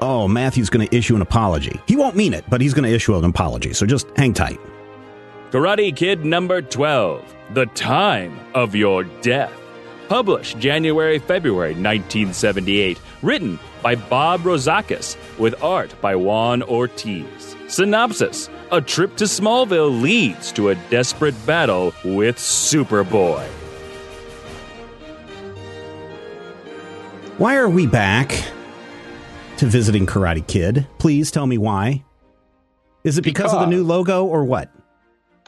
oh, Matthew's going to issue an apology. He won't mean it, but he's going to issue an apology, so just hang tight. Karate Kid number 12 The Time of Your Death. Published January February 1978. Written by Bob Rozakis with art by Juan Ortiz. Synopsis A trip to Smallville leads to a desperate battle with Superboy. Why are we back to visiting Karate Kid? Please tell me why. Is it because, of the new logo or what?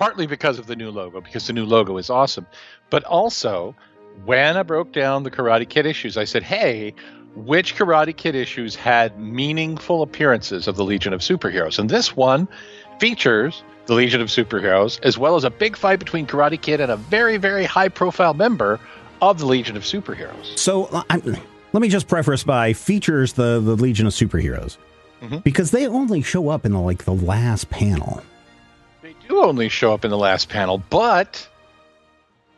partly because of the new logo, because the new logo is awesome. But also, when I broke down the Karate Kid issues, I said, hey, which Karate Kid issues had meaningful appearances of the Legion of Superheroes? And this one features the Legion of Superheroes, as well as a big fight between Karate Kid and a very, very high profile member of the Legion of Superheroes. So I'm, let me just preface by features the, the Legion of Superheroes Mhm. because they only show up in the like the last panel. They do only show up in the last panel, but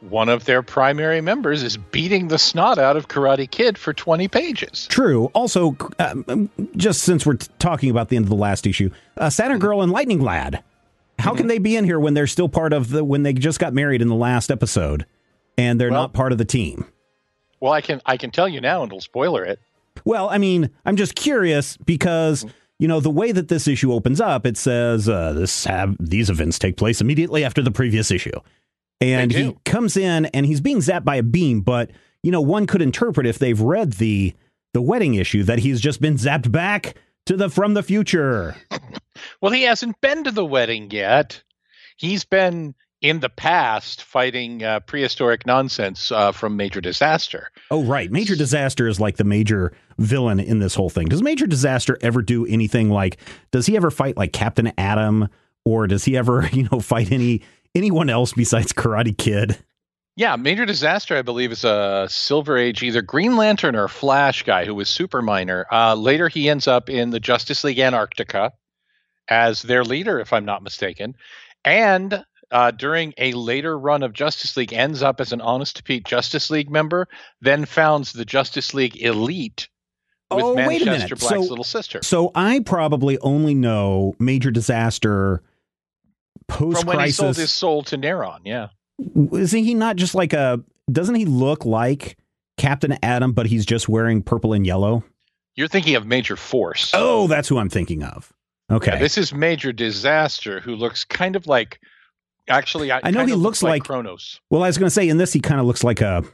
one of their primary members is beating the snot out of Karate Kid for 20 pages. True. Also, um, just since we're t- talking about the end of the last issue, uh, Saturn Girl and Lightning Lad. How can they be in here when they're still part of the when they just got married in the last episode and they're Well- not part of the team? Well, I can I can tell you now, and it'll spoiler it. Well, I mean, I'm just curious because you know the way that this issue opens up, it says uh, this have these events take place immediately after the previous issue, and he comes in and he's being zapped by a beam. But you know, one could interpret if they've read the the wedding issue that he's just been zapped back to the from the future. Well, he hasn't been to the wedding yet. He's been in the past fighting uh, prehistoric nonsense uh, from Major Disaster. Oh, right. Major Disaster is like the major villain in this whole thing. Does Major Disaster ever do anything like? Does he ever fight like Captain Atom, or does he ever you know fight any anyone else besides Karate Kid? Yeah, Major Disaster, I believe, is a Silver Age, either Green Lantern or Flash guy who was super minor. Uh, later, he ends up in the Justice League Antarctica as their leader, if I'm not mistaken. And uh, during a later run of Justice League, ends up as an Honest to Pete Justice League member, then founds the Justice League Elite with Oh, wait a minute. Black's So- little sister. So I probably only know Major Disaster post From when he sold his soul to Neron, yeah. Isn't he not just like a? Doesn't he look like Captain Atom, but he's just wearing purple and yellow? You're thinking of Major Force. Oh, that's who I'm thinking of. Okay. Yeah, this is Major Disaster, who looks kind of like. Actually, I, I know he of looks like- Kronos. well, I was going to say in this he kind of looks like a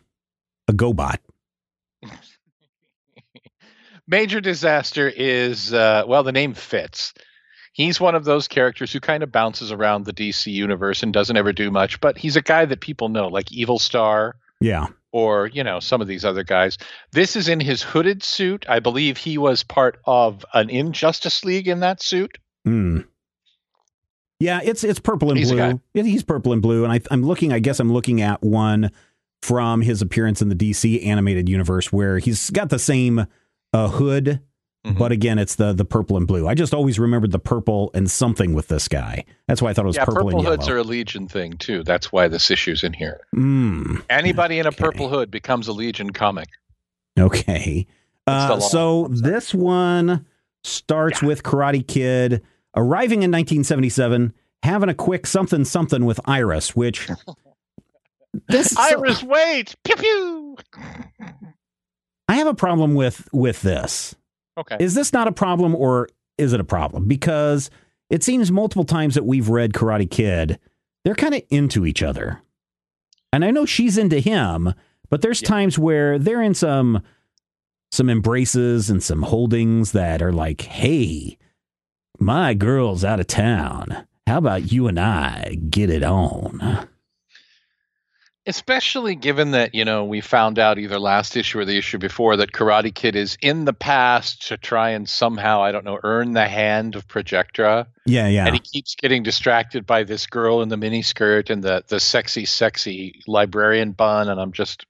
a GoBot. Major Disaster is uh, well, the name fits. He's one of those characters who kind of bounces around the DC universe and doesn't ever do much, but he's a guy that people know, like Evil Star Yeah. or you know some of these other guys. This is in his hooded suit. I believe he was part of an Injustice League in that suit. Hmm. Yeah, it's it's purple and He's blue. he's purple and blue, and I, I'm looking. I guess I'm looking at one from his appearance in the DC animated universe, where he's got the same uh, hood, Mhm. but again, it's the the purple and blue. I just always remembered the purple and something with this guy. That's why I thought it was yeah, purple, purple, and hoods are a Legion thing too. That's why this issue's in here. Mm, Anybody in a purple hood becomes a Legion comic. okay. Uh, so this one starts with Karate Kid arriving in 1977, having a quick something something with Iris, which this Iris, wait! Pew pew. I have a problem with with this. Okay. Is this not a problem or is it a problem? Because it seems multiple times that we've read Karate Kid, they're kind of into each other. And I know she's into him, but there's Yeah. times where they're in some some embraces and some holdings that are like, "Hey, my girl's out of town. How about you and I get it on?" Especially given that, you know, we found out either last issue or the issue before that Karate Kid is in the past to try and somehow, I don't know, earn the hand of Projectra. Yeah, yeah. And he keeps getting distracted by this girl in the miniskirt and the the sexy, sexy librarian bun. And I'm just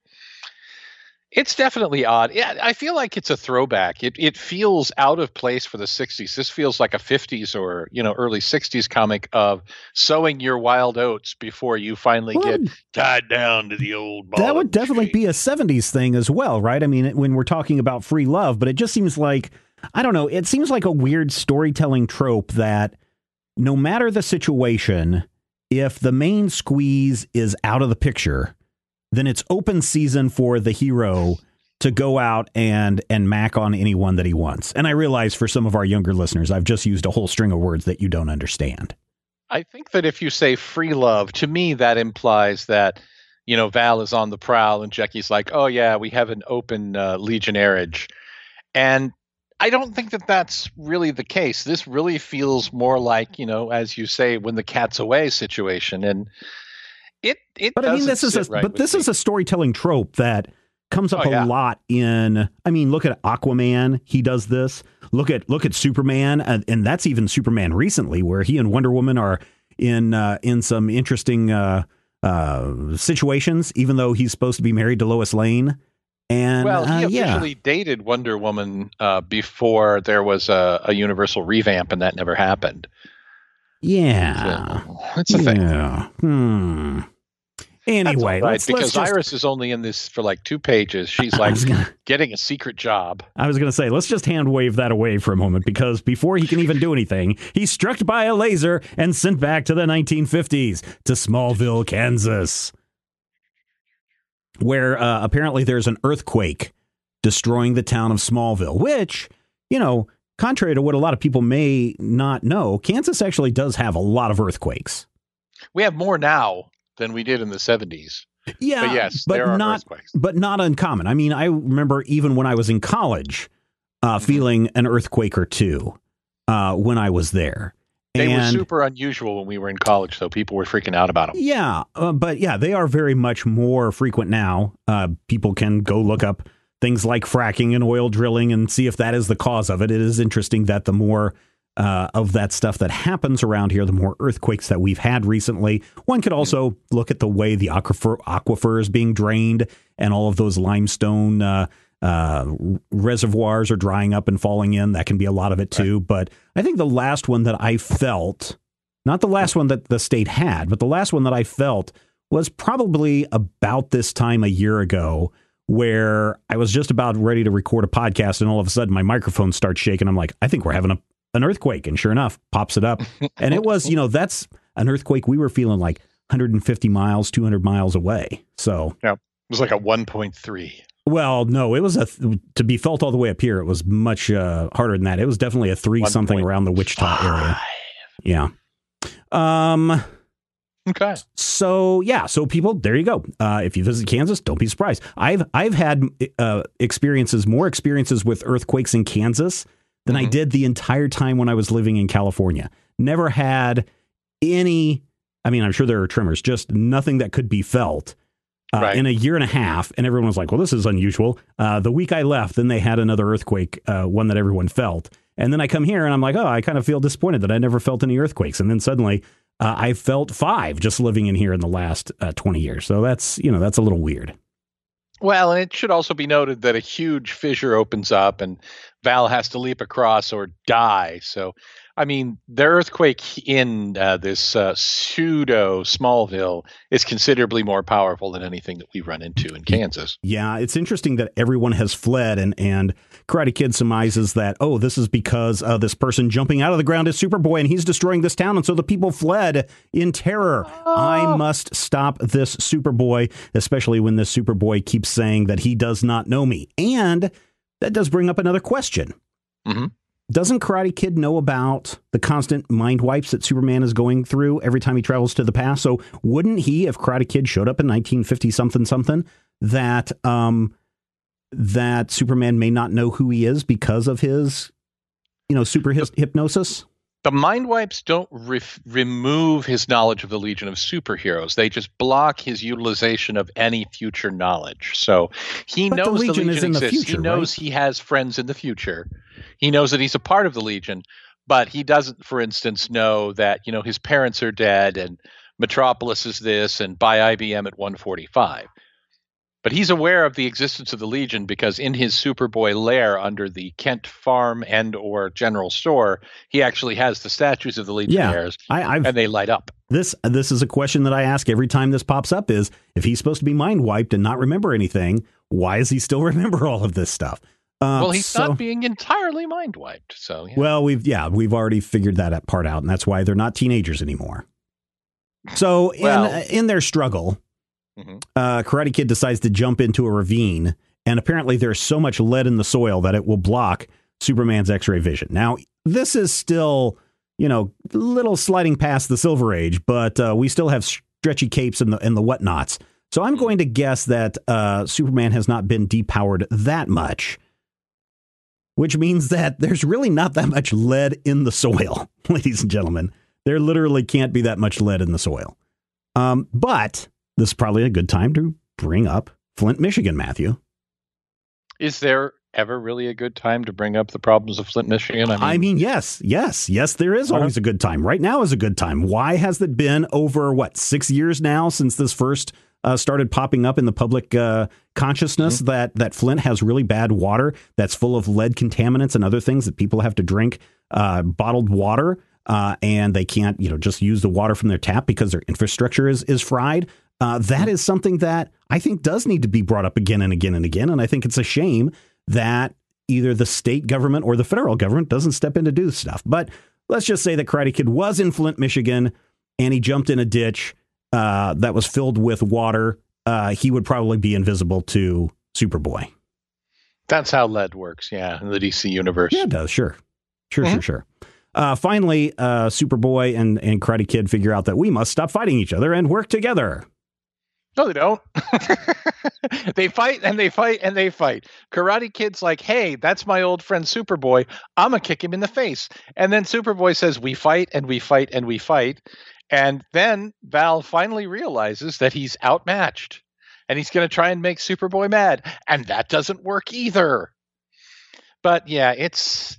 it's definitely odd. Yeah, I feel like it's a throwback. It it feels out of place for the 60s. This feels like a 50s or, you know, early 60s comic of sowing your wild oats before you finally Well, get tied down to the old ball. that would definitely chain. be a 70s thing as well, right? I mean, when we're talking about free love, but it just seems like, I don't know, it seems like a weird storytelling trope that no matter the situation, if the main squeeze is out of the picture, then it's open season for the hero to go out and and mac on anyone that he wants. And I realize for some of our younger listeners, I've just used a whole string of words that you don't understand. I think that if you say free love, to me that implies that you know Val is on the prowl and Jackie's like, "Oh yeah, we have an open uh, legionnairage," and I don't think that that's really the case. This really feels more like you know, as you say, when the cat's away situation, and it it. But I mean, this is a right but this me. is a storytelling trope that comes up Oh, yeah. a lot in. I mean, look at Aquaman. He does this. Look at look at Superman, and, and that's even Superman recently, where he and Wonder Woman are in uh, in some interesting uh, uh, situations, even though he's supposed to be married to Lois Lane. And well, he uh, yeah, officially dated Wonder Woman uh, before there was a, a Universal revamp, and that never happened. Yeah, So, it's a thing. yeah. Hmm. Anyway, right, let's, because let's just, Iris is only in this for like two pages. She's like gonna- getting a secret job. I was going to say, let's just hand wave that away for a moment because before he can even do anything, he's struck by a laser and sent back to the 1950s to Smallville, Kansas, where uh, apparently there's an earthquake destroying the town of Smallville, which, you know, contrary to what a lot of people may not know, Kansas actually does have a lot of earthquakes. We have more now than we did in the 70s. Yeah, But yes, but there are not earthquakes. but not uncommon. I mean, I remember even when I was in college, uh, Mhm. feeling an earthquake or two uh, when I was there. They were super unusual when we were in college, so People were freaking out about them. Yeah, uh, but yeah, they are very much more frequent now. Uh, people can go look up things like fracking and oil drilling and see if that is the cause of it. It is interesting that the more uh, of that stuff that happens around here, the more earthquakes that we've had recently. One could also look at the way the aquifer, aquifer is being drained and all of those limestone uh, uh, reservoirs are drying up and falling in. That can be a lot of it too. But I think the last one that I felt, not the last one that the state had, but the last one that I felt was probably about this time a year ago where I was just about ready to record a podcast and all of a sudden my microphone starts shaking. I'm like, I think we're having a, an earthquake. And sure enough, pops it up. and it was, you know, that's an earthquake we were feeling like 150 miles, 200 miles away. So, It was like a 1.3. well, no, it was a, to be felt all the way up here. It was much uh, harder than that. It was definitely a three something around the Wichita area. Yeah. Um, Okay. so yeah, so people, there you go. Uh, if you visit Kansas, don't be surprised. I've I've had uh, experiences, more experiences with earthquakes in Kansas than I Mhm. did the entire time when I was living in California. Never had any. I mean, I'm sure there are tremors, just nothing that could be felt. Uh, Right. In a year and a half, and everyone was like, "Well, this is unusual." Uh, the week I left, then they had another earthquake, uh, one that everyone felt, and then I come here and I'm like, "Oh, I kind of feel disappointed that I never felt any earthquakes." And then suddenly, uh, I felt five just living in here in the last uh, 20 years. So that's, you know, that's a little weird. Well, and it should also be noted that a huge fissure opens up and Val has to leap across or die. So I mean, the earthquake in uh, this uh, pseudo Smallville is considerably more powerful than anything that we run into in Kansas. Yeah, it's interesting that everyone has fled, and and Karate Kid surmises that oh, this is because uh, this person jumping out of the ground is Superboy, and he's destroying this town, and so the people fled in terror. Oh. I must stop this Superboy, especially when this Superboy keeps saying that he does not know me, and that does bring up another question. Mm-hmm doesn't Karate Kid know about the constant mind wipes that Superman is going through every time he travels to the past? So wouldn't he, if Karate Kid showed up in 1950 something something, that um, that Superman may not know who he is because of his, you know, super hypnosis? The mind wipes don't re- remove his knowledge of the Legion of Superheroes. They just block his utilization of any future knowledge. So he but knows the Legion, the Legion exists. Future, he knows right? he has friends in the future. He knows that he's a part of the Legion, but he doesn't, for instance, know that you know his parents are dead and Metropolis is this and buy IBM at 145. But he's aware of the existence of the Legion because in his Superboy lair under the Kent Farm and or General Store, he actually has the statues of the Legionnaires, yeah, and they light up. This this is a question that I ask every time this pops up: is if he's supposed to be mind wiped and not remember anything, why does he still remember all of this stuff? Uh, well, he's so, not being entirely mind wiped. So, yeah. well, we've yeah, we've already figured that part out, and that's why they're not teenagers anymore. So, well, in in their struggle, mm-hmm. uh, Karate Kid decides to jump into a ravine, and apparently there's so much lead in the soil that it will block Superman's X-ray vision. Now, this is still, you know, a little sliding past the Silver Age, but uh, we still have stretchy capes and the and the whatnots. So, I'm mm-hmm. going to guess that uh, Superman has not been depowered that much which means that there's really not that much lead in the soil, ladies and gentlemen. There literally can't be that much lead in the soil. Um, but this is probably a good time to bring up Flint, Michigan, Matthew. Is there ever really a good time to bring up the problems of Flint, Michigan? I mean, I mean yes, yes, yes, there is always a good time. Right now is a good time. Why has it been over, what, six years now since this first uh, started popping up in the public uh, consciousness mm-hmm. that that Flint has really bad water that's full of lead contaminants and other things that people have to drink uh, bottled water uh, and they can't you know just use the water from their tap because their infrastructure is is fried. Uh, that mm-hmm. something that I think does need to be brought up again and again and again, and I think it's a shame that either the state government or the federal government doesn't step in to do stuff. But let's just say that Karate Kid was in Flint, Michigan, and he jumped in a ditch uh, that was filled with water, uh, he would probably be invisible to Superboy. That's how lead works, yeah, in the DC universe. Yeah, it does, sure. Sure, mm-hmm. sure, sure. Uh, finally, uh, Superboy and, and Karate Kid figure out that we must stop fighting each other and work together. No, they don't. they fight and they fight and they fight. Karate Kid's like, hey, that's my old friend Superboy. I'm going to kick him in the face. And then Superboy says, we fight and we fight and we fight. And then Val finally realizes that he's outmatched and he's going to try and make Superboy mad. And that doesn't work either. But yeah, it's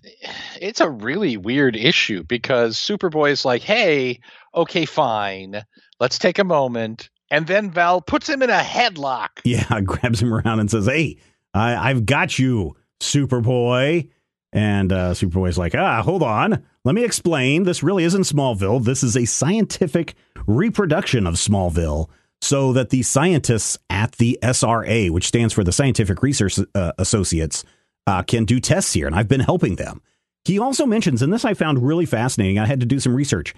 it's a really weird issue because Superboy is like, "Hey, okay, fine. Let's take a moment." And then Val puts him in a headlock. Yeah, grabs him around and says, "Hey, I, I've got you, Superboy." And uh, Superboy's like, ah, hold on. Let me explain. This really isn't Smallville. This is a scientific reproduction of Smallville so that the scientists at the SRA, which stands for the Scientific Research uh, Associates, uh, can do tests here. And I've been helping them. He also mentions, and this I found really fascinating. I had to do some research.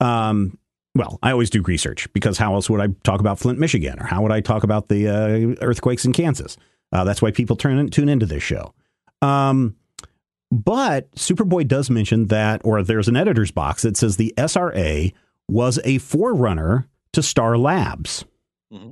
Um, well, I always do research because how else would I talk about Flint, Michigan, or how would I talk about the uh, earthquakes in Kansas? Uh, that's why people turn in, tune into this show. Um, but Superboy does mention that, or there's an editor's box that says the SRA was a forerunner to Star Labs. Mm-hmm.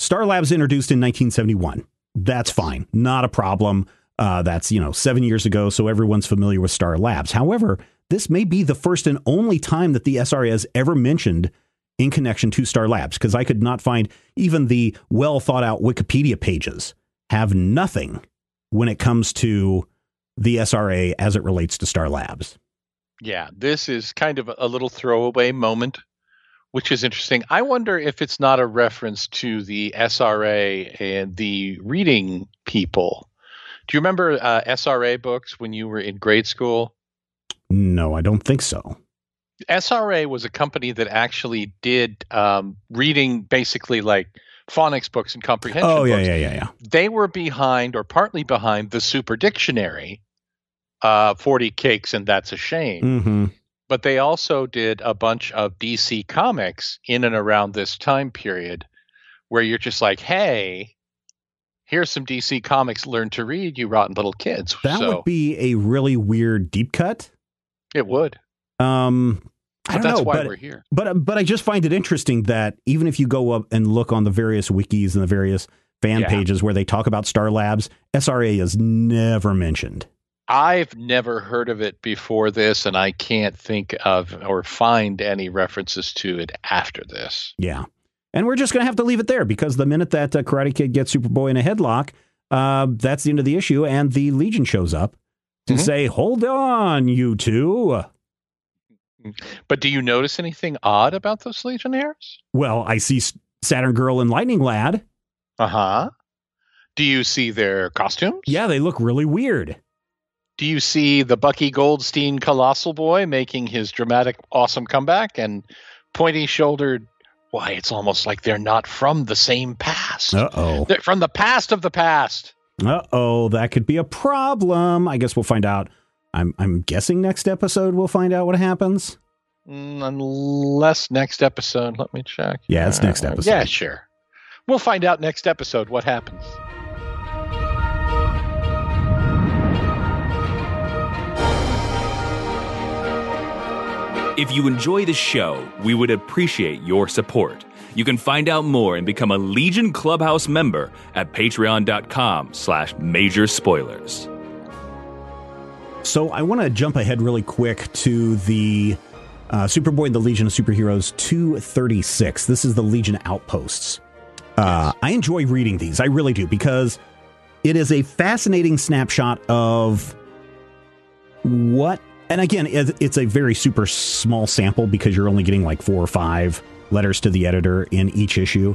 Star Labs introduced in 1971. That's fine, not a problem. Uh, that's you know seven years ago, so everyone's familiar with Star Labs. However, this may be the first and only time that the SRA has ever mentioned in connection to Star Labs, because I could not find even the well thought out Wikipedia pages have nothing when it comes to the SRA as it relates to Star Labs. Yeah, this is kind of a little throwaway moment, which is interesting. I wonder if it's not a reference to the SRA and the reading people. Do you remember uh, SRA books when you were in grade school? No, I don't think so. SRA was a company that actually did um, reading basically like phonics books and comprehension Oh yeah, books. yeah, yeah, yeah. They were behind or partly behind the Super Dictionary, uh, 40 Cakes and That's a Shame. hmm But they also did a bunch of DC comics in and around this time period where you're just like, hey, here's some DC comics, learn to read, you rotten little kids. That so would be a really weird deep cut. It would. Um, I don't that's know, why but we're here. But but I just find it interesting that even if you go up and look on the various wikis and the various fan Yeah. pages where they talk about Star Labs, SRA is never mentioned. I've never heard of it before this, and I can't think of or find any references to it after this. Yeah. And we're just going to have to leave it there because the minute that uh, Karate Kid gets Superboy in a headlock, uh, that's the end of the issue. And the Legion shows up to Mhm. say, hold on, you two. But do you notice anything odd about those Legionnaires? Well, I see Saturn Girl and Lightning Lad. Uh huh. Do you see their costumes? Yeah, they look really weird. Do you see the Bucky Goldstein Colossal Boy making his dramatic, awesome comeback and pointy shouldered? Why, it's almost like they're not from the same past. Uh oh. They're from the past of the past. Uh oh, that could be a problem. I guess we'll find out. I'm I'm guessing next episode we'll find out what happens. Mm, unless next episode, let me check. Yeah, it's next Uh, episode. Yeah, sure. We'll find out next episode what happens. If you enjoy the show, we would appreciate your support. You can find out more and become a Legion Clubhouse member at patreon.com slash major spoilers. So I want to jump ahead really quick to the uh, Superboy the Legion of Superheroes 236. This is the Legion Outposts. Uh, I enjoy reading these. I really do because it is a fascinating snapshot of what. And again, it's a very super small sample because you're only getting like four or five letters to the editor in each issue.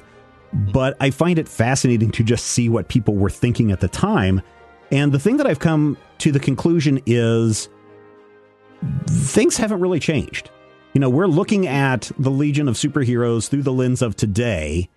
But I find it fascinating to just see what people were thinking at the time. And the thing that I've come to the conclusion is things haven't really changed. You know, we're looking at the Legion of Superheroes through the lens of today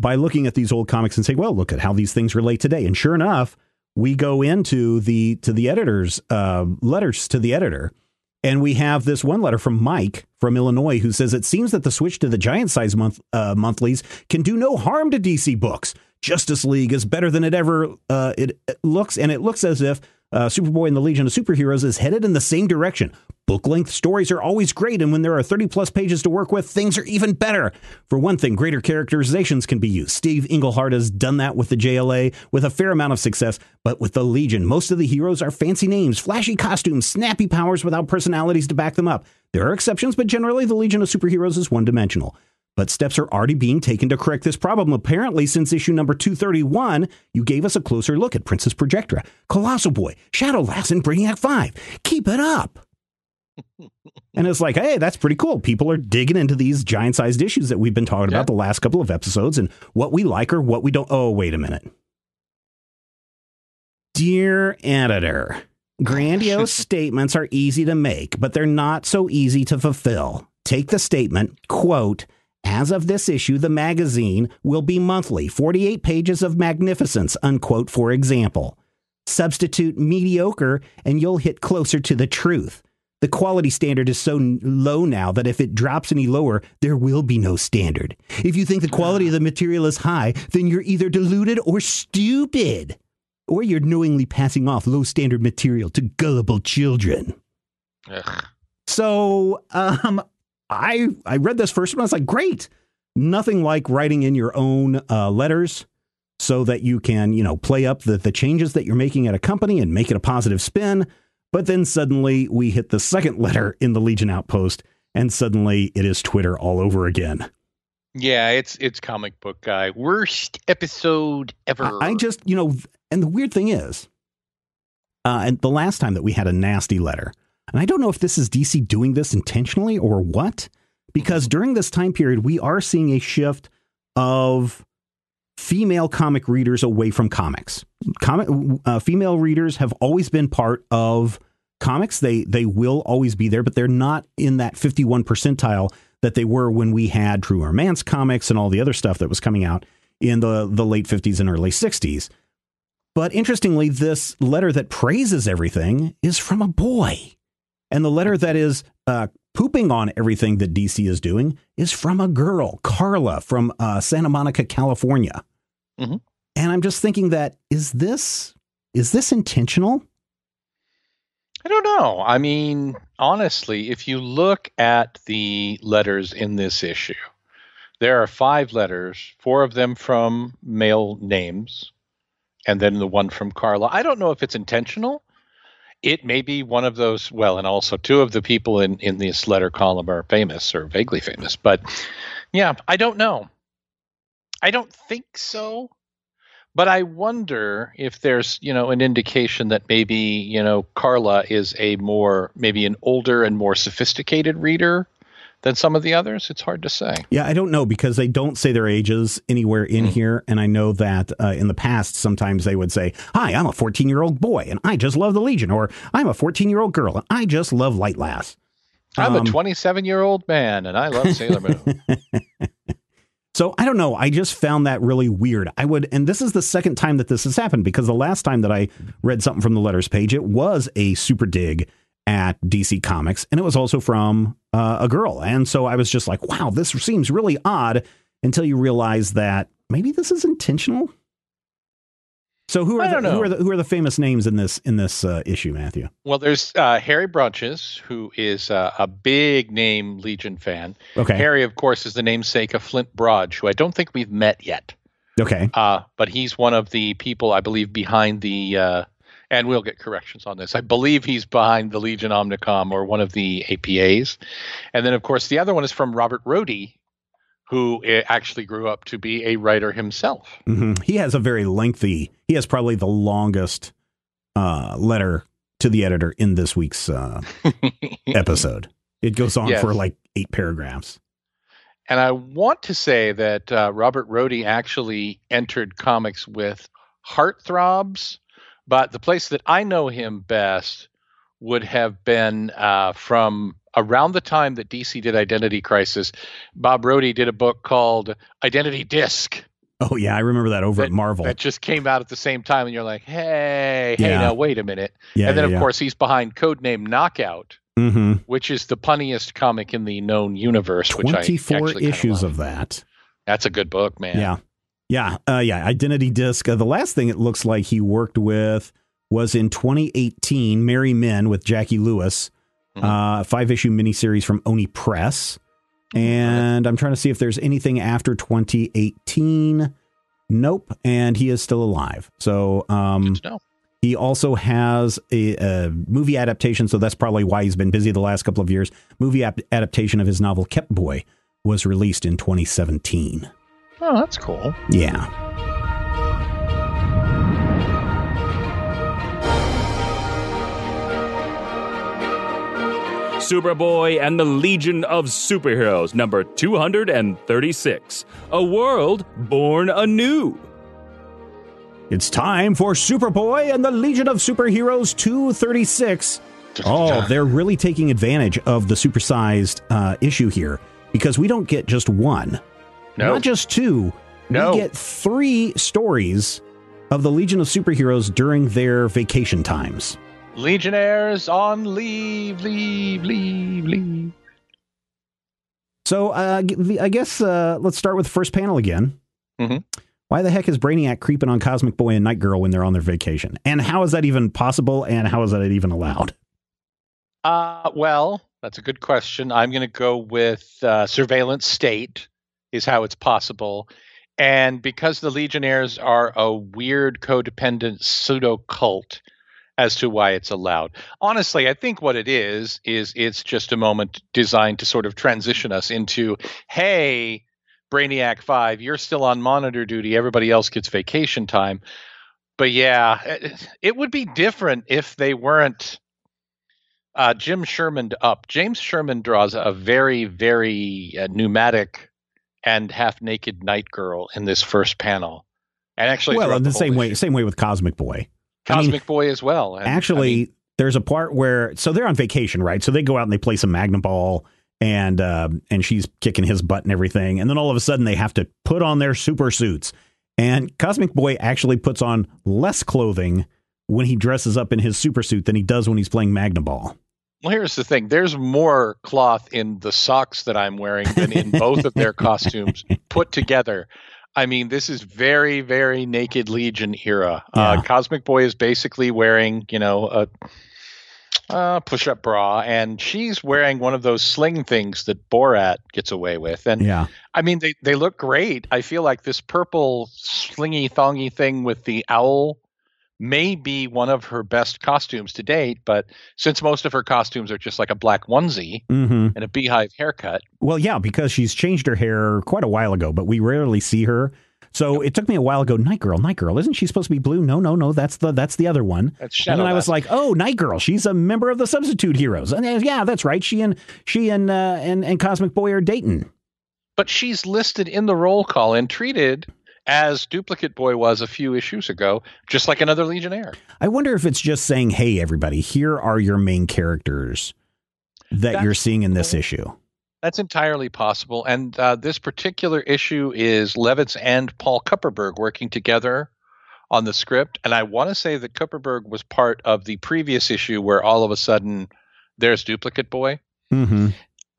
by looking at these old comics and saying, well, look at how these things relate today. And sure enough, we go into the to the editor's uh, letters to the editor, and we have this one letter from Mike from Illinois who says it seems that the switch to the giant size month uh, monthlies can do no harm to DC books. Justice League is better than it ever uh, it, it looks, and it looks as if uh, Superboy and the Legion of Superheroes is headed in the same direction. Book length stories are always great, and when there are 30 plus pages to work with, things are even better. For one thing, greater characterizations can be used. Steve Englehart has done that with the JLA with a fair amount of success, but with the Legion, most of the heroes are fancy names, flashy costumes, snappy powers without personalities to back them up. There are exceptions, but generally the Legion of Superheroes is one dimensional. But steps are already being taken to correct this problem. Apparently, since issue number 231, you gave us a closer look at Princess Projectra, Colossal Boy, Shadow Lass, and Brainiac 5. Keep it up. and it's like, hey, that's pretty cool. People are digging into these giant sized issues that we've been talking Yeah. about the last couple of episodes and what we like or what we don't. Oh, wait a minute. Dear editor, grandiose statements are easy to make, but they're not so easy to fulfill. Take the statement, quote, as of this issue, the magazine will be monthly, 48 pages of magnificence, unquote, for example. Substitute mediocre and you'll hit closer to the truth. The quality standard is so low now that if it drops any lower, there will be no standard. If you think the quality of the material is high, then you're either deluded or stupid. Or you're knowingly passing off low standard material to gullible children. Ugh. So um, I I read this first one. I was like, great. Nothing like writing in your own uh, letters so that you can you know play up the the changes that you're making at a company and make it a positive spin. But then suddenly we hit the second letter in the Legion Outpost, and suddenly it is Twitter all over again. Yeah, it's it's comic book guy. Worst episode ever. I I just, you know, and the weird thing is, uh, and the last time that we had a nasty letter And I don't know if this is DC doing this intentionally or what, because during this time period, we are seeing a shift of female comic readers away from comics. Comic uh, female readers have always been part of comics. They they will always be there, but they're not in that 51 percentile that they were when we had True Romance comics and all the other stuff that was coming out in the the late 50s and early 60s. But interestingly, this letter that praises everything is from a boy. And the letter that is uh, pooping on everything that DC is doing is from a girl, Carla from uh, Santa Monica, California. Mm-hmm. And I'm just thinking that is this is this intentional? I don't know. I mean, honestly, if you look at the letters in this issue, there are five letters, four of them from male names, and then the one from Carla. I don't know if it's intentional. It may be one of those. Well, and also two of the people in in this letter column are famous or vaguely famous. But yeah, I don't know. I don't think so. But I wonder if there's, you know, an indication that maybe, you know, Carla is a more maybe an older and more sophisticated reader than some of the others? It's hard to say. Yeah, I don't know because they don't say their ages anywhere in mm. here. And I know that uh, in the past, sometimes they would say, Hi, I'm a 14 year old boy and I just love the Legion, or I'm a 14 year old girl and I just love Light Lass. I'm um, a 27 year old man and I love Sailor Moon. So I don't know. I just found that really weird. I would, and this is the second time that this has happened because the last time that I read something from the letters page, it was a super dig at DC Comics, and it was also from uh, a girl. And so I was just like, wow, this seems really odd until you realize that maybe this is intentional. So who are the, who are the who are the famous names in this in this uh, issue, Matthew? Well, there's uh, Harry Broertjes, who is uh, a big name Legion fan. Okay. Harry, of course, is the namesake of Flint Brodge, who I don't think we've met yet. Okay. Uh, but he's one of the people I believe behind the uh, and we'll get corrections on this. I believe he's behind the Legion Omnicom or one of the APAs. And then, of course, the other one is from Robert Rodi, who eh, actually grew up to be a writer himself. Mm-hmm. He has a very lengthy, he has probably the longest uh, letter to the editor in this week's uh, episode. It goes on yes. for like eight paragraphs. And I want to say that uh, Robert Rodi actually entered comics with Heartthrobs but the place that I know him best would have been uh, from around the time that DC did Identity Crisis. Bob Rodi did a book called Identity Disc. Oh yeah, I remember that over that, at Marvel. That just came out at the same time, and you're like, "Hey, hey, now wait a minute!" Yeah, and then yeah, of course he's behind Codename Knockout, mm-hmm. which is the punniest comic in the known universe. Twenty four issues of that. That's a good book, man. Yeah, yeah, uh, yeah. Identity Disc. Uh, the last thing it looks like he worked with was in 2018. Merry Men with Jackie Lewis, mm-hmm. uh, five issue miniseries from Oni Press. And I'm trying to see if there's anything after 2018. Nope. And he is still alive. So, um, he also has a, a, movie adaptation, so that's probably why he's been busy the last couple of years. Movie ap- adaptation of his novel Kept Boy was released in 2017. Oh, that's cool. Yeah. Superboy and the Legion of Superheroes, number 236. A world born anew. It's time for Superboy and the Legion of Superheroes 236. Oh, they're really taking advantage of the supersized uh, issue here because we don't get just one. No. Not just two. No. We get three stories of the Legion of Superheroes during their vacation times. Legionnaires on leave, leave, leave, leave. So uh, I guess uh, let's start with the first panel again. Mm-hmm. Why the heck is Brainiac creeping on Cosmic Boy and Night Girl when they're on their vacation? And how is that even possible? And how is that even allowed? Uh, well, that's a good question. I'm going to go with uh, surveillance state is how it's possible. And because the Legionnaires are a weird codependent pseudo cult as to why it's allowed. Honestly, I think what it is is it's just a moment designed to sort of transition us into, hey, Brainiac 5, you're still on monitor duty, everybody else gets vacation time. But yeah, it, it would be different if they weren't uh, Jim Sherman up. James Sherman draws a very, very uh, pneumatic and half naked night girl in this first panel, and actually, well, throughout the, the same way, issue. same way with Cosmic Boy. I mean, Cosmic Boy as well. And, I Actually, mean, there's a part where so they're on vacation, right? So they go out and they play some Magnum Ball, and uh, and she's kicking his butt and everything, and then all of a sudden they have to put on their super suits, and Cosmic Boy actually puts on less clothing when he dresses up in his super suit than he does when he's playing Magnum Ball. Well, here's the thing: there's more cloth in the socks that I'm wearing than in both of their costumes put together. I mean, this is very, very Naked Legion era. Yeah. Uh, Cosmic Boy is basically wearing, you know, a uh, push-up bra, and she's wearing one of those sling things that Borat gets away with. And Yeah, I mean, they they look great. I feel like this purple slingy thongy thing with the owl may be one of her best costumes to date. But since most of her costumes are just like a black onesie hmm and a beehive haircut, Well, yeah, because she's changed her hair quite a while ago, but we rarely see her. So it took me a while to go, Night Girl, Night Girl, isn't she supposed to be blue? No, no, no, that's the that's the other one. that's and then I was like, "Oh, Night Girl, she's a member of the Substitute Heroes." And uh, yeah, that's right. She and she and uh, and and Cosmic Boy are dating. but she's listed in the roll call and treated as Duplicate Boy was a few issues ago, just like another Legionnaire. I wonder if it's just saying, "Hey, everybody, here are your main characters that That's you're seeing in this issue." That's entirely possible. And uh, this particular issue is Levitz and Paul Kupperberg working together on the script. And I want to say that Kupperberg was part of the previous issue where all of a sudden there's Duplicate Boy. hmm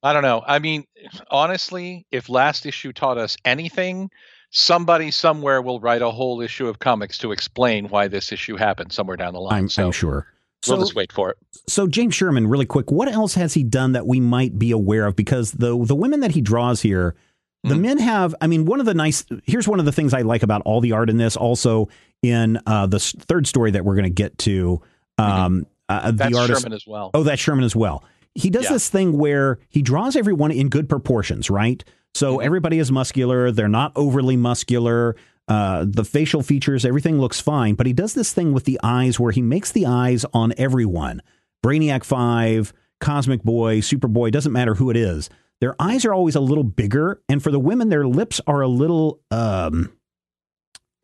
I don't know. I mean, honestly, if last issue taught us anything, somebody somewhere will write a whole issue of comics to explain why this issue happened somewhere down the line. I'm, so I'm sure. we'll just wait for it. so James Sherman, really quick, what else has he done that we might be aware of? Because the the women that he draws here, the Mhm. men have. I mean, one of the nice. Here's one of the things I like about all the art in this. Also, in uh, the third story that we're going to get to, um, uh, That's the artist. Sherman as well. Oh, that's Sherman as well. He does Yeah. this thing where he draws everyone in good proportions, right? So Mhm. everybody is muscular. They're not overly muscular. Uh, the facial features, everything looks fine. But he does this thing with the eyes where he makes the eyes on everyone. Brainiac 5, Cosmic Boy, Superboy, doesn't matter who it is. Their eyes are always a little bigger. And for the women, their lips are a little um,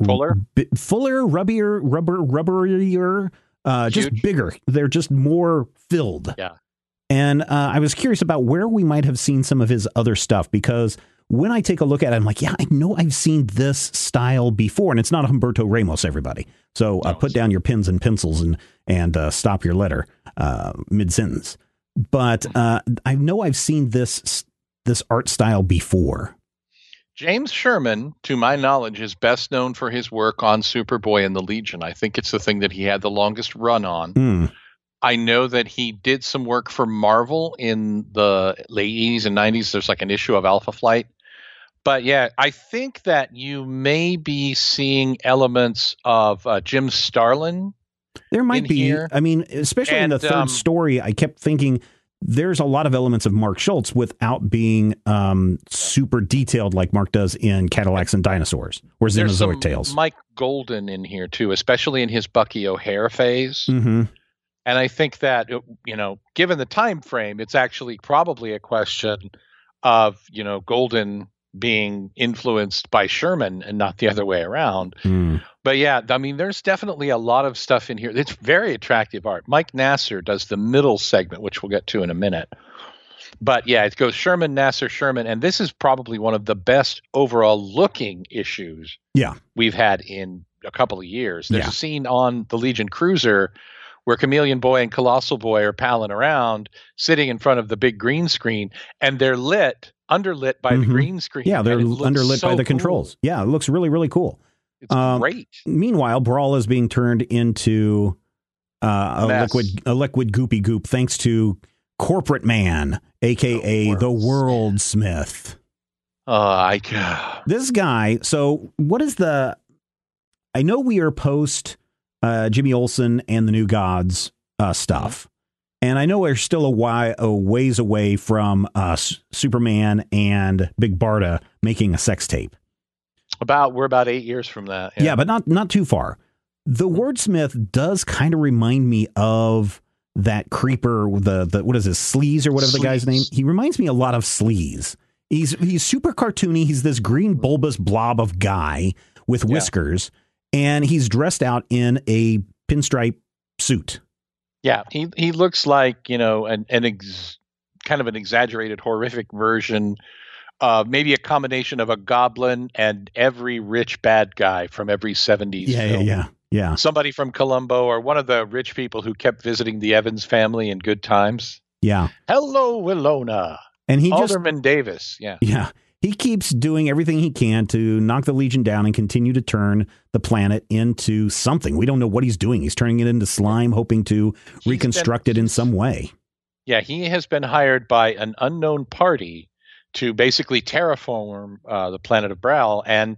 Fuller? bi- fuller, rubbier, rubber, rubberier, uh, just bigger. They're just more filled. Yeah. And uh, I was curious about where we might have seen some of his other stuff because when I take a look at it, I'm like, yeah, I know I've seen this style before, and it's not Humberto Ramos, everybody. So uh, put down your pens and pencils and and uh, stop your letter uh, mid sentence. But uh, I know I've seen this this art style before. James Sherman, to my knowledge, is best known for his work on Superboy and the Legion. I think it's the thing that he had the longest run on. Hmm. I know that he did some work for Marvel in the late 80s and 90s. There's like an issue of Alpha Flight. But yeah, I think that you may be seeing elements of uh, Jim Starlin. There might be. here. I mean, especially in the third um, story, I kept thinking there's a lot of elements of Mark Schultz without being um, super detailed like Mark does in Cadillacs and Dinosaurs or There's Xenozoic Tales. Mike Golden in here too, especially in his Bucky O'Hare phase. hmm And I think that uh, you know, given the time frame, it's actually probably a question of you know Golden being influenced by Sherman and not the other way around. Mm. But yeah, I mean, there's definitely a lot of stuff in here. It's very attractive art. Mike Nasser does the middle segment, which we'll get to in a minute. But yeah, it goes Sherman, Nasser, Sherman, and this is probably one of the best overall looking issues Yeah. we've had in a couple of years. There's Yeah. a scene on the Legion cruiser where Chameleon Boy and Colossal Boy are palling around, sitting in front of the big green screen, and they're lit, underlit by the Mhm. green screen. Yeah, they're and it looks underlit by the cool. controls. Yeah, it looks really, really cool. It's Um, great. Meanwhile, Brawl is being turned into uh, a Mess. liquid, a liquid goopy goop, thanks to Corporate Man, aka The the World Smith. Uh, I this guy so what is the i know we are post uh jimmy olsen and the new gods uh stuff and i know we're still a, why, a ways away from uh superman and big barda making a sex tape about we're about eight years from that. yeah, but not not too far the wordsmith does kind of remind me of that creeper, the the what is his sleaze or whatever the guy's name. He reminds me a lot of sleaze. He's he's super cartoony. He's this green bulbous blob of guy with whiskers, yeah. And he's dressed out in a pinstripe suit. Yeah, he he looks like you know an an ex, kind of an exaggerated, horrific version. Uh, maybe a combination of a goblin and every rich bad guy from every 70s yeah, film. Yeah, yeah, yeah. Somebody from Columbo or one of the rich people who kept visiting the Evans family in good times. Yeah. Hello, Willona. And he Alderman just, Davis. Yeah. Yeah. He keeps doing everything he can to knock the Legion down and continue to turn the planet into something. We don't know what he's doing. He's turning it into slime, hoping to he's reconstruct been, it in some way. Yeah, he has been hired by an unknown party to basically terraform uh, the planet of Braal, and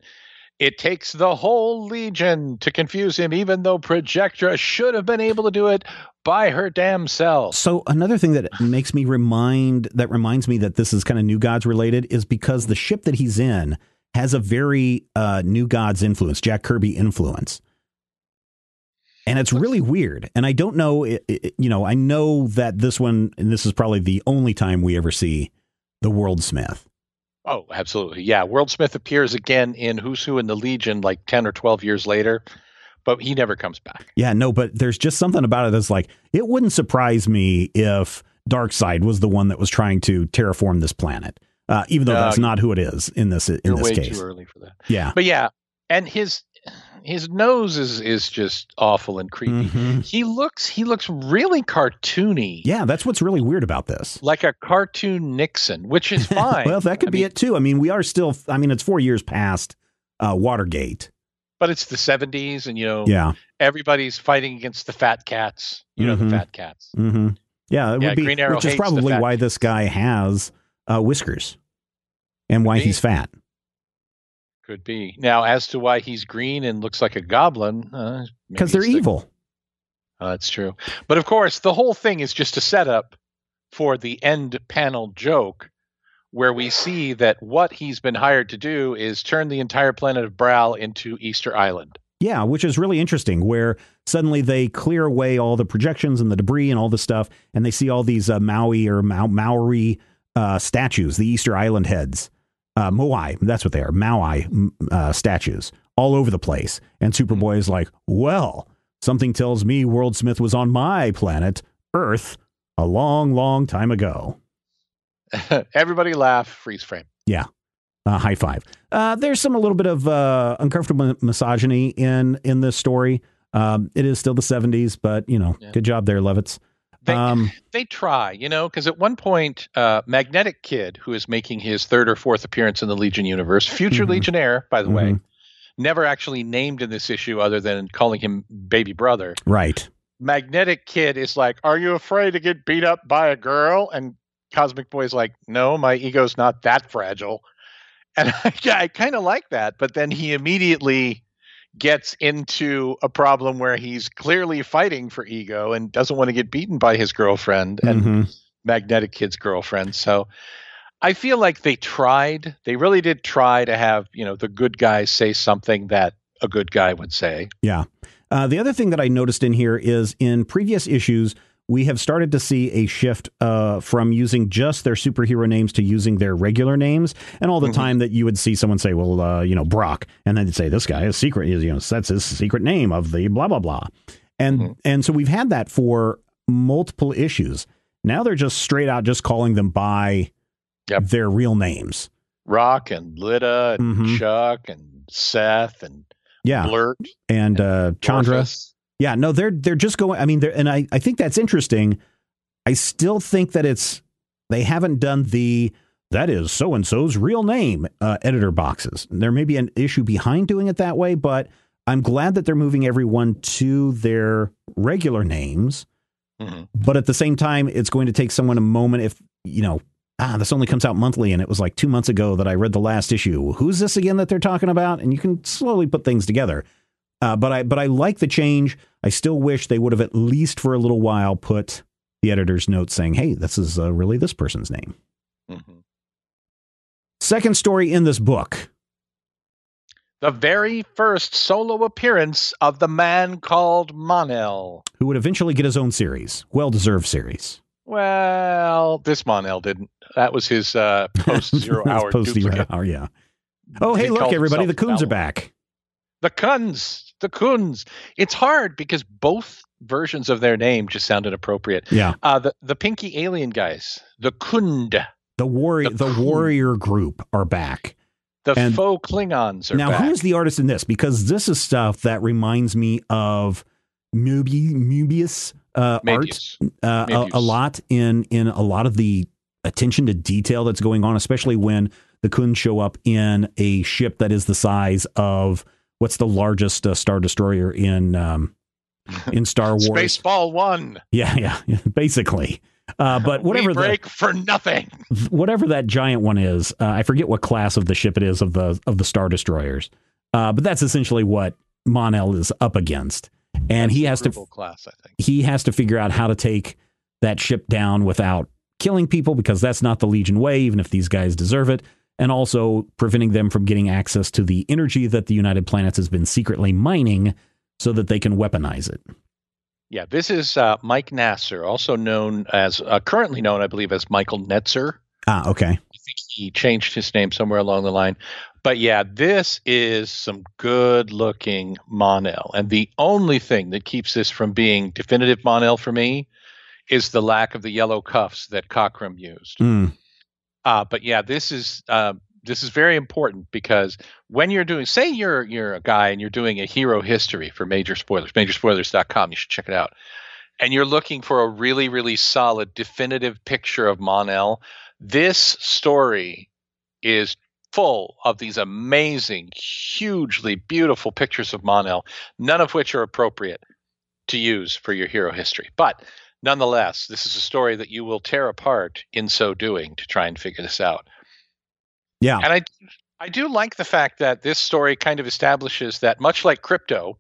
it takes the whole Legion to confuse him, even though Projectra should have been able to do it by her damn self. So another thing that makes me remind that reminds me that this is kind of New Gods related is because the ship that he's in has a very uh, New Gods influence, Jack Kirby influence. And it's really weird. And I don't know, it, it, you know, I know that this one, and this is probably the only time we ever see the Worldsmith. Oh, absolutely. Yeah. Worldsmith appears again in Who's Who in the Legion like 10 or 12 years later, but he never comes back. Yeah, no, but there's just something about it that's like, it wouldn't surprise me if Darkseid was the one that was trying to terraform this planet. Uh, even though that's not who it is in this in this way case. Too early for that. Yeah, but yeah, and his his nose is is just awful and creepy. Mm-hmm. He looks he looks really cartoony. Yeah, that's what's really weird about this. Like a cartoon Nixon, which is fine. well, that could I be mean, it too. I mean, we are still. I mean, it's four years past uh, Watergate, but it's the '70s, and you know, yeah, everybody's fighting against the fat cats. You mm-hmm. know, the mm-hmm. fat cats. Mm-hmm. Yeah, it yeah, would be, Green Arrow which is probably why this guy has uh, whiskers and why he's fat. Could be. Now, as to why he's green and looks like a goblin, because uh, they're evil. Uh, that's true. But of course, the whole thing is just a setup for the end panel joke, where we see that what he's been hired to do is turn the entire planet of Braal into Easter Island. Yeah, which is really interesting. Where suddenly they clear away all the projections and the debris and all the stuff, and they see all these uh, Maui or Ma- Maori uh, statues, the Easter Island heads uh, Moai, that's what they are, Maui uh, statues all over the place. And Superboy is like, well, something tells me Worldsmith was on my planet, Earth, a long, long time ago. Everybody laugh, freeze frame. Yeah. Uh, high five. Uh, there's some a little bit of uh, uncomfortable misogyny in in this story. Um, it is still the 70s, but you know, yeah. good job there, Levitz. They, um, they try, you know, because at one point, uh, Magnetic Kid, who is making his third or fourth appearance in the Legion universe, future mm-hmm. Legionnaire, by the mm-hmm. way, never actually named in this issue other than calling him baby brother. Right. Magnetic Kid is like, Are you afraid to get beat up by a girl? And Cosmic Boy's like, No, my ego's not that fragile. And I, I kind of like that. But then he immediately gets into a problem where he's clearly fighting for ego and doesn't want to get beaten by his girlfriend and mm-hmm. magnetic kid's girlfriend. So i feel like they tried they really did try to have you know the good guy say something that a good guy would say. Yeah. Uh, the other thing that i noticed in here is in previous issues we have started to see a shift uh, from using just their superhero names to using their regular names. And all the mm-hmm. time that you would see someone say, well, uh, you know, Brock, and then they'd say, this guy is secret, you know, that's his secret name of the blah, blah, blah. And, mm-hmm. and so we've had that for multiple issues. Now they're just straight out just calling them by yep. their real names. Rokk and Lyta and mm-hmm. Chuck and Seth and yeah. Blurt and, and uh, Chandra. Yeah, no, they're they're just going. I mean, and I I think that's interesting. I still think that it's they haven't done the that is so and so's real name uh, editor boxes. There may be an issue behind doing it that way, but I'm glad that they're moving everyone to their regular names. Mm-hmm. But at the same time, it's going to take someone a moment if you know. Ah, this only comes out monthly, and it was like two months ago that I read the last issue. Who's this again that they're talking about? And you can slowly put things together. Uh, but I but I like the change. I still wish they would have at least for a little while put the editor's note saying, "Hey, this is uh, really this person's name." Mm-hmm. Second story in this book. the very first solo appearance of the man called Mon-El. Who would eventually get his own series. Well deserved series. Well, this Mon-El didn't. That was his uh, post zero hour post zero hour, yeah. Oh, hey, look, everybody, the coons are back. The Kuns, the Kuns. It's hard because both versions of their name just sound inappropriate. Yeah. Uh, the the Pinky Alien guys, the Khund, The warrior The the warrior group are back. the And- faux Klingons are now, back. who's the artist in this? Because this is stuff that reminds me of Mobi- Moebius uh, art uh, a, a lot in in a lot of the attention to detail that's going on, especially when the Kun show up in a ship that is the size of what's the largest uh, star destroyer in um, in Star Wars. Spaceball One. Yeah, yeah, basically. Uh, but whatever we the, break for nothing. whatever that giant one is, uh, I forget what class of the ship it is of the of the star destroyers. Uh, but that's essentially what Mon-El is up against, and he has to class, I think. he has to figure out how to take that ship down without killing people because that's not the Legion way, even if these guys deserve it, and also preventing them from getting access to the energy that the United Planets has been secretly mining so that they can weaponize it. Yeah, this is uh, Mike Nasser, also known as uh, currently known, I believe, as Michael Netzer. Ah, okay. I think he changed his name somewhere along the line. But yeah, this is some good looking Mon-El. And the only thing that keeps this from being definitive Mon-El for me is the lack of the yellow cuffs that Cockrum used. Mm, Uh, but yeah, this is uh, this is very important because when you're doing, say you're you're a guy and you're doing a hero history for Major Spoilers, majorspoilers.com, you should check it out. And you're looking for a really really solid definitive picture of Mon-El. This story is full of these amazing, hugely beautiful pictures of Mon-El, none of which are appropriate to use for your hero history. But nonetheless, this is a story that you will tear apart in so doing to try and figure this out. yeah. And I I do like the fact that this story kind of establishes that much like crypto,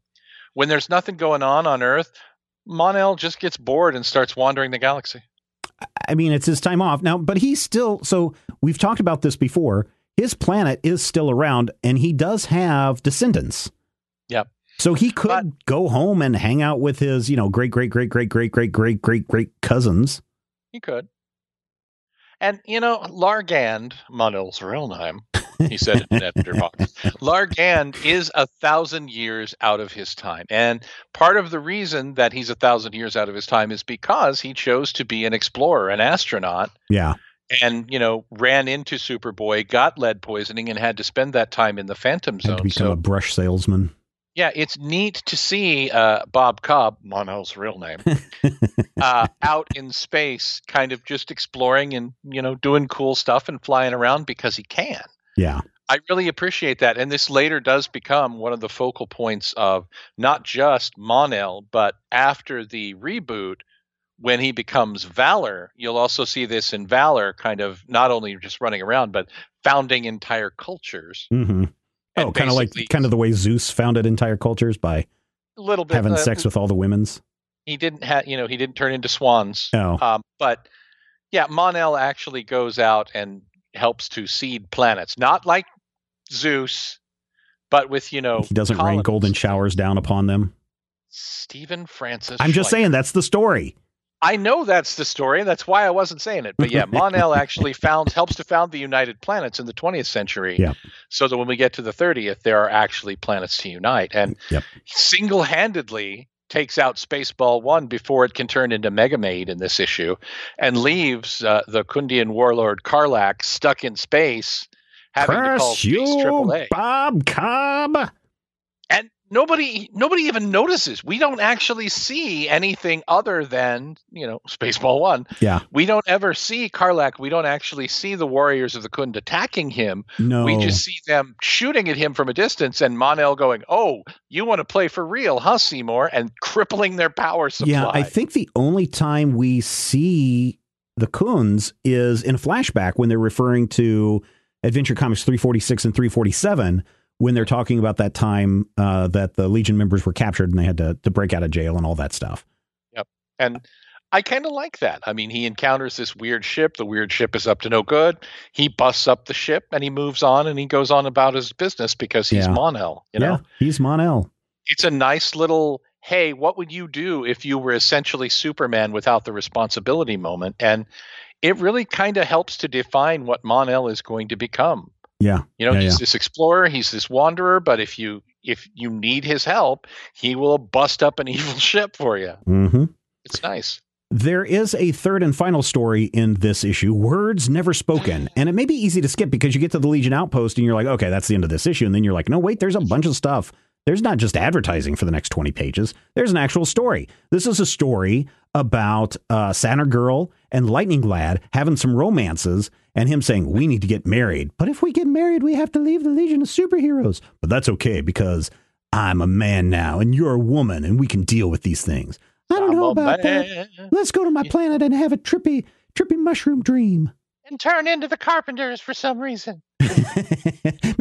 when there's nothing going on on Earth, Mon-El just gets bored and starts wandering the galaxy. I mean, it's his time off now, but he's still. So we've talked about this before. His planet is still around, and he does have descendants. Yep. So he could But- go home and hang out with his, you know, great, great, great, great, great, great, great, great, great cousins. He could. And you know, Lar Gand, Mon-El's real name, he said in Editor Box. Lar Gand is a thousand years out of his time. And part of the reason that he's a thousand years out of his time is because he chose to be an explorer, an astronaut, Yeah. and you know, ran into Superboy, got lead poisoning, and had to spend that time in the Phantom Had Zone. to become So a brush salesman. Yeah, it's neat to see uh, Bob Cobb, Mon-El's real name, uh, out in space, kind of just exploring and you know doing cool stuff and flying around because he can. Yeah. I really appreciate that, and this later does become one of the focal points of not just Mon-El, but after the reboot. When he becomes Valor, you'll also see this in Valor, kind of not only just running around, but founding entire cultures. hmm Oh, kind of like kind of the way Zeus founded entire cultures by a little bit having uh, sex with all the women's. he didn't have you know he didn't turn into swans Oh, um, but yeah Mon-El actually goes out and helps to seed planets not like zeus but with you know he doesn't rain golden showers down upon them. stephen francis I'm just Schleicher. saying that's the story. I know that's the story and that's why i wasn't saying it but yeah Mon-El actually found helps to found the united planets in the 20th century Yeah. so that when we get to the 30th there are actually planets to unite and Yep. single-handedly takes out Spaceball One before it can turn into Megamaid in this issue, and leaves uh, the Khundian warlord Karlak stuck in space, having to call Curse Space AAA. Bob Cobb. And nobody, nobody even notices. We don't actually see anything other than you know Spaceball One. Yeah. We don't ever see Karlak. We don't actually see the warriors of the Khund attacking him. No. We just see them shooting at him from a distance, and Mon-El going, "Oh, you want to play for real, huh, Seymour?" and crippling their power supply. Yeah, I think the only time we see the Coons is in a flashback when they're referring to Adventure Comics 346 and 347 when they're talking about that time uh, that the Legion members were captured and they had to, to break out of jail and all that stuff. Yep. and I kind of like that. I mean, he encounters this weird ship. The weird ship is up to no good. He busts up the ship and he moves on and he goes on about his business because he's Yeah. Mon-El. You know, yeah, he's Mon-El. it's a nice little hey, what would you do if you were essentially Superman without the responsibility moment? And it really kind of helps to define what Mon-El is going to become. Yeah, You know, Yeah, he's yeah. this explorer, he's this wanderer, but if you if you need his help, he will bust up an evil ship for you. Mm-hmm. It's nice. There is a third and final story in this issue, Words Never Spoken. And it may be easy to skip because you get to the Legion Outpost and you're like, okay, that's the end of this issue. And then you're like, no, wait, there's a bunch of stuff. There's not just advertising for the next 20 pages, there's an actual story. This is a story about uh, Saturn Girl and Lightning Lad having some romances and him saying, we need to get married. But if we get married, we have to leave the Legion of Superheroes. But that's okay because I'm a man now and you're a woman and we can deal with these things. I don't I'm know about that. Let's go to my planet and have a trippy, trippy mushroom dream. And turn into the Carpenters for some reason. Maybe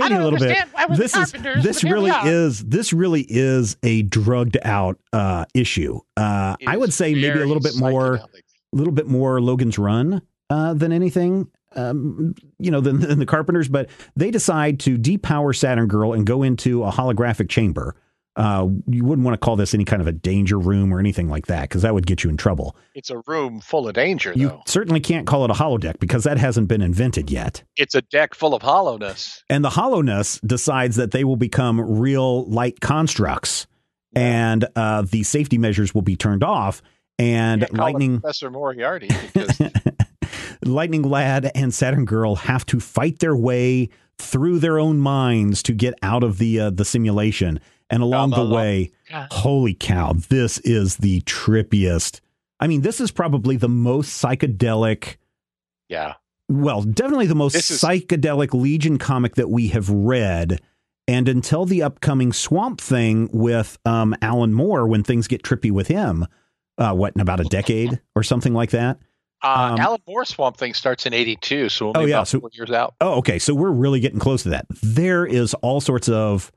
I don't a little understand bit. why we're This is this but here we really is this really is a drugged out uh, issue. Uh, I would say maybe a little bit more, a little bit more Logan's Run uh, than anything. Um, you know, than, than the Carpenters, but they decide to depower Saturn Girl and go into a holographic chamber. Uh, you wouldn't want to call this any kind of a danger room or anything like that because that would get you in trouble. It's a room full of danger, You though. certainly can't call it a holodeck because that hasn't been invented yet. It's a deck full of hollowness. And the hollowness decides that they will become real light constructs and uh, the safety measures will be turned off. And Lightning, Professor Moriarty because Lightning Lad and Saturn Girl have to fight their way through their own minds to get out of the uh, the simulation. And along the la, la. way, God. holy cow, this is the trippiest. I mean, this is probably the most psychedelic yeah, well, definitely the most This is- psychedelic Legion comic that we have read. And until the upcoming Swamp Thing with um, Alan Moore, when things get trippy with him, uh, what in about a decade or something like that. uh, Um, Alan Moore Swamp Thing starts in '82, so Oh, yeah, about so- years out. Oh, okay. So we're really getting close to that. There is all sorts of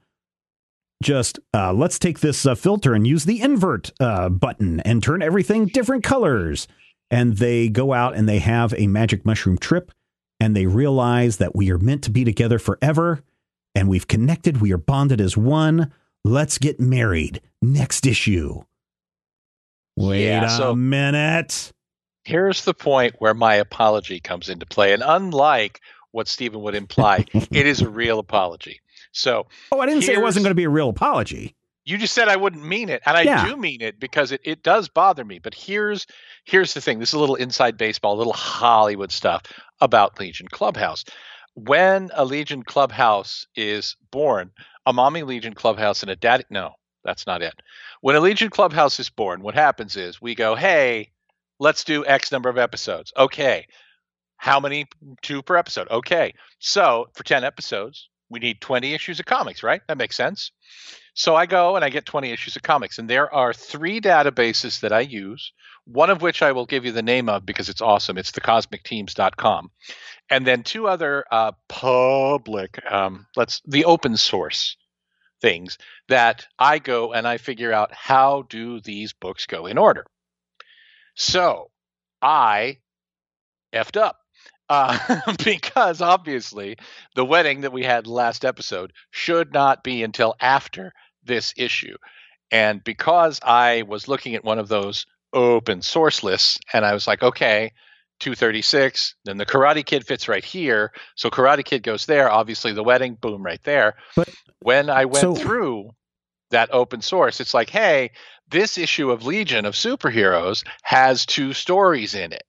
just uh, let's take this uh, filter and use the invert uh, button and turn everything different colors. And they go out and they have a magic mushroom trip and they realize that we are meant to be together forever and we've connected. We are bonded as one. Let's get married. Next issue. Wait Yeah, a so- minute. Here's the point where my apology comes into play, and unlike what Stephen would imply, it is a real apology. So Oh, I didn't say it wasn't going to be a real apology. you just said I wouldn't mean it, and I Yeah. do mean it because it, it does bother me. But here's here's the thing: this is a little inside baseball, a little Hollywood stuff about Legion Clubhouse. When a Legion Clubhouse is born, a mommy Legion Clubhouse and a daddy no, that's not it. When a Legion Clubhouse is born, what happens is we go, hey, let's do X number of episodes. Okay. How many? Two per episode. Okay. So for 10 episodes, we need 20 issues of comics, right? That makes sense. So I go and I get 20 issues of comics, and there are three databases that I use, one of which I will give you the name of because it's awesome. It's thecosmicteams.com. And then two other uh, public, um, let's the open source things that I go and I figure out how do these books go in order. So I effed up uh, because obviously the wedding that we had last episode should not be until after this issue. And because I was looking at one of those open source lists and I was like, okay, 236, then the Karate Kid fits right here. So Karate Kid goes there. Obviously, the wedding, boom, right there. But- when I went so- through that open source, it's like, hey, this issue of Legion of Superheroes has two stories in it.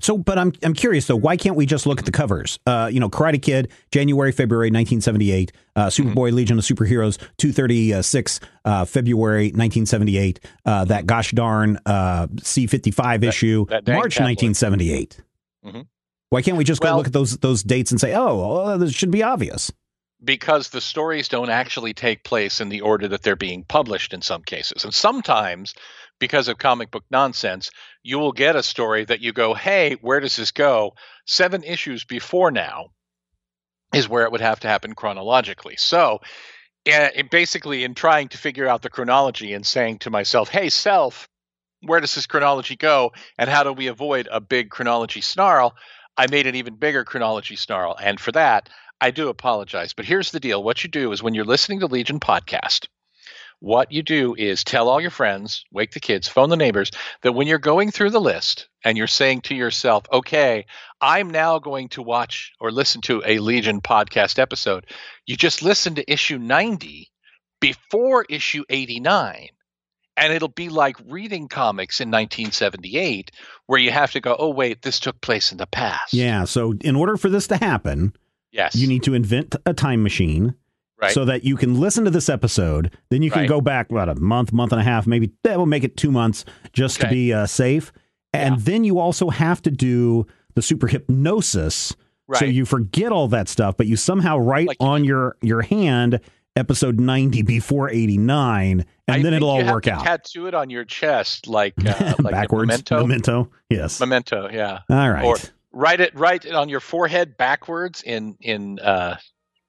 So, but I'm I'm curious though. Why can't we just look at the covers? Uh, you know, Karate Kid, January, February, 1978. Uh, Superboy, Legion of Superheroes, 236, uh, February, 1978. Uh, that gosh darn uh, C55 issue, that dang March, tabloid. 1978. Mhm. Why can't we just go Well- look at those those dates and say, oh, well, this should be obvious? because the stories don't actually take place in the order that they're being published in some cases. And sometimes, because of comic book nonsense, you will get a story that you go, hey, where does this go? Seven issues before now is where it would have to happen chronologically. So, eh, it basically, in trying to figure out the chronology and saying to myself, hey, self, where does this chronology go and how do we avoid a big chronology snarl, I made an even bigger chronology snarl. And for that, I do apologize. But here's the deal what you do is when you're listening to Legion podcast, what you do is tell all your friends, wake the kids, phone the neighbors, that when you're going through the list and you're saying to yourself, okay, I'm now going to watch or listen to a Legion podcast episode, you just listen to issue 90 before issue 89 and it'll be like reading comics in 1978 where you have to go oh wait this took place in the past Yeah. So in order for this to happen, yes you need to invent a time machine right so that you can listen to this episode. Then you can Right. go back about a month, month and a half, maybe that will make it two months just to be uh, safe. And Yeah. then you also have to do the super hypnosis. So you forget all that stuff, but you somehow write Like on your your hand episode 90 before 89 and I then it'll all work out. tattoo it on your chest like uh, like Backwards. memento Memento. Yes. memento yeah all right. or write it write it on your forehead backwards in in uh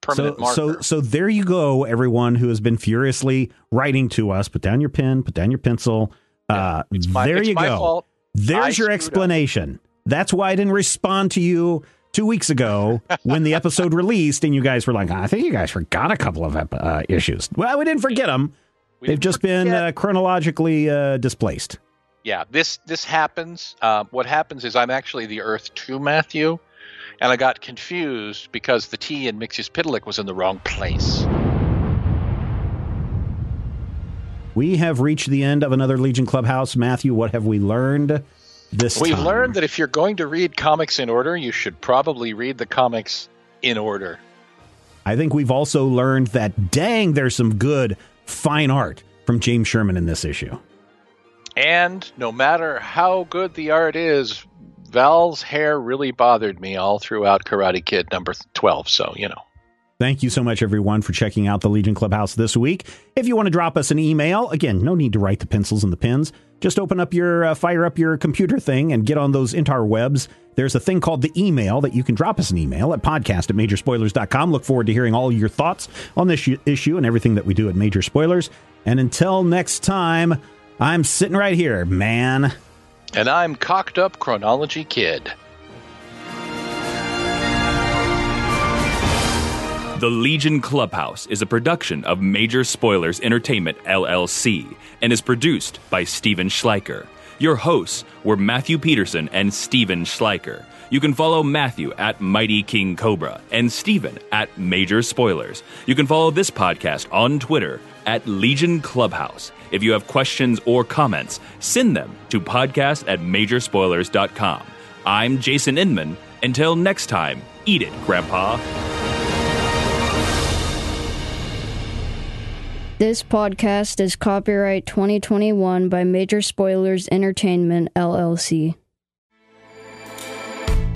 permanent so, marker so, so there you go, everyone who has been furiously writing to us. Put down your pen, put down your pencil. Uh, it's my, there you go. fault. I There's your screwed up. explanation. That's why I didn't respond to you two weeks ago when the episode released, and you guys were like, "I think you guys forgot a couple of uh, issues." Well, we didn't forget them. We They've just been uh, chronologically uh, displaced. yeah this this happens uh, what happens is i'm actually the earth 2 matthew and i got confused because the t in Mxyzptlk was in the wrong place We have reached the end of another Legion Clubhouse. Matthew, what have we learned this time? we've time? learned that if you're going to read comics in order you should probably read the comics in order I think we've also learned that, dang, there's some good, fine art from James Sherman in this issue. and no matter how good the art is val's hair really bothered me all throughout karate kid number 12 so you know Thank you so much, everyone, for checking out the Legion Clubhouse this week. If you want to drop us an email, again, no need to write the pencils and the pens. Just open up your, uh, fire up your computer thing and get on those interwebs. There's a thing called the email that you can drop us an email at podcast at majorspoilers.com. Look forward to hearing all your thoughts on this issue- issue and everything that we do at Major Spoilers. And until next time, I'm sitting right here, man. And i'm cocked up chronology kid The Legion Clubhouse is a production of Major Spoilers Entertainment LLC and is produced by Steven Schleicher. Your hosts were Matthew Peterson and Steven Schleicher. You can follow Matthew at Mighty King Cobra and Steven at Major Spoilers. You can follow this podcast on Twitter at Legion Clubhouse. If you have questions or comments, send them to podcast at majorspoilers.com. I'm Jason Inman. Until next time, eat it, Grandpa. This podcast is copyright 2021 by Major Spoilers Entertainment, LLC.